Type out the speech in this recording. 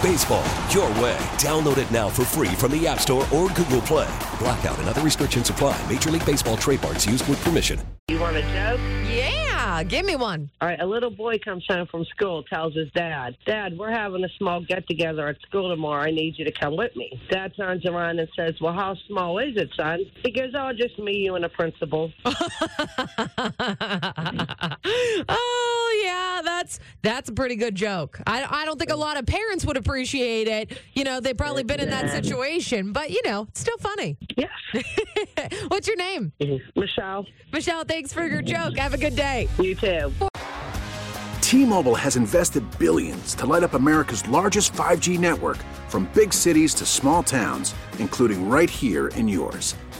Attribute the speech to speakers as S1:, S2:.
S1: Baseball, your way. Download it now for free from the App Store or Google Play. Blackout and other restrictions apply. Major League Baseball trademarks used with permission.
S2: You want a joke?
S3: Yeah, give me one.
S2: All right, a little boy comes home from school, tells his dad, Dad, we're having a small get together at school tomorrow. I need you to come with me. Dad turns around and says, Well, how small is it, son? He goes, Oh, just me, you, and the principal.
S3: oh yeah, that's that's a pretty good joke. I, I don't think a lot of parents would appreciate it. You know, they've probably been in that situation, but you know, it's still funny.
S2: Yes.
S3: What's your name?
S2: Michelle,
S3: Michelle, thanks for your joke. Have a good day.
S2: you too.
S4: T-Mobile has invested billions to light up America's largest 5G network from big cities to small towns, including right here in yours.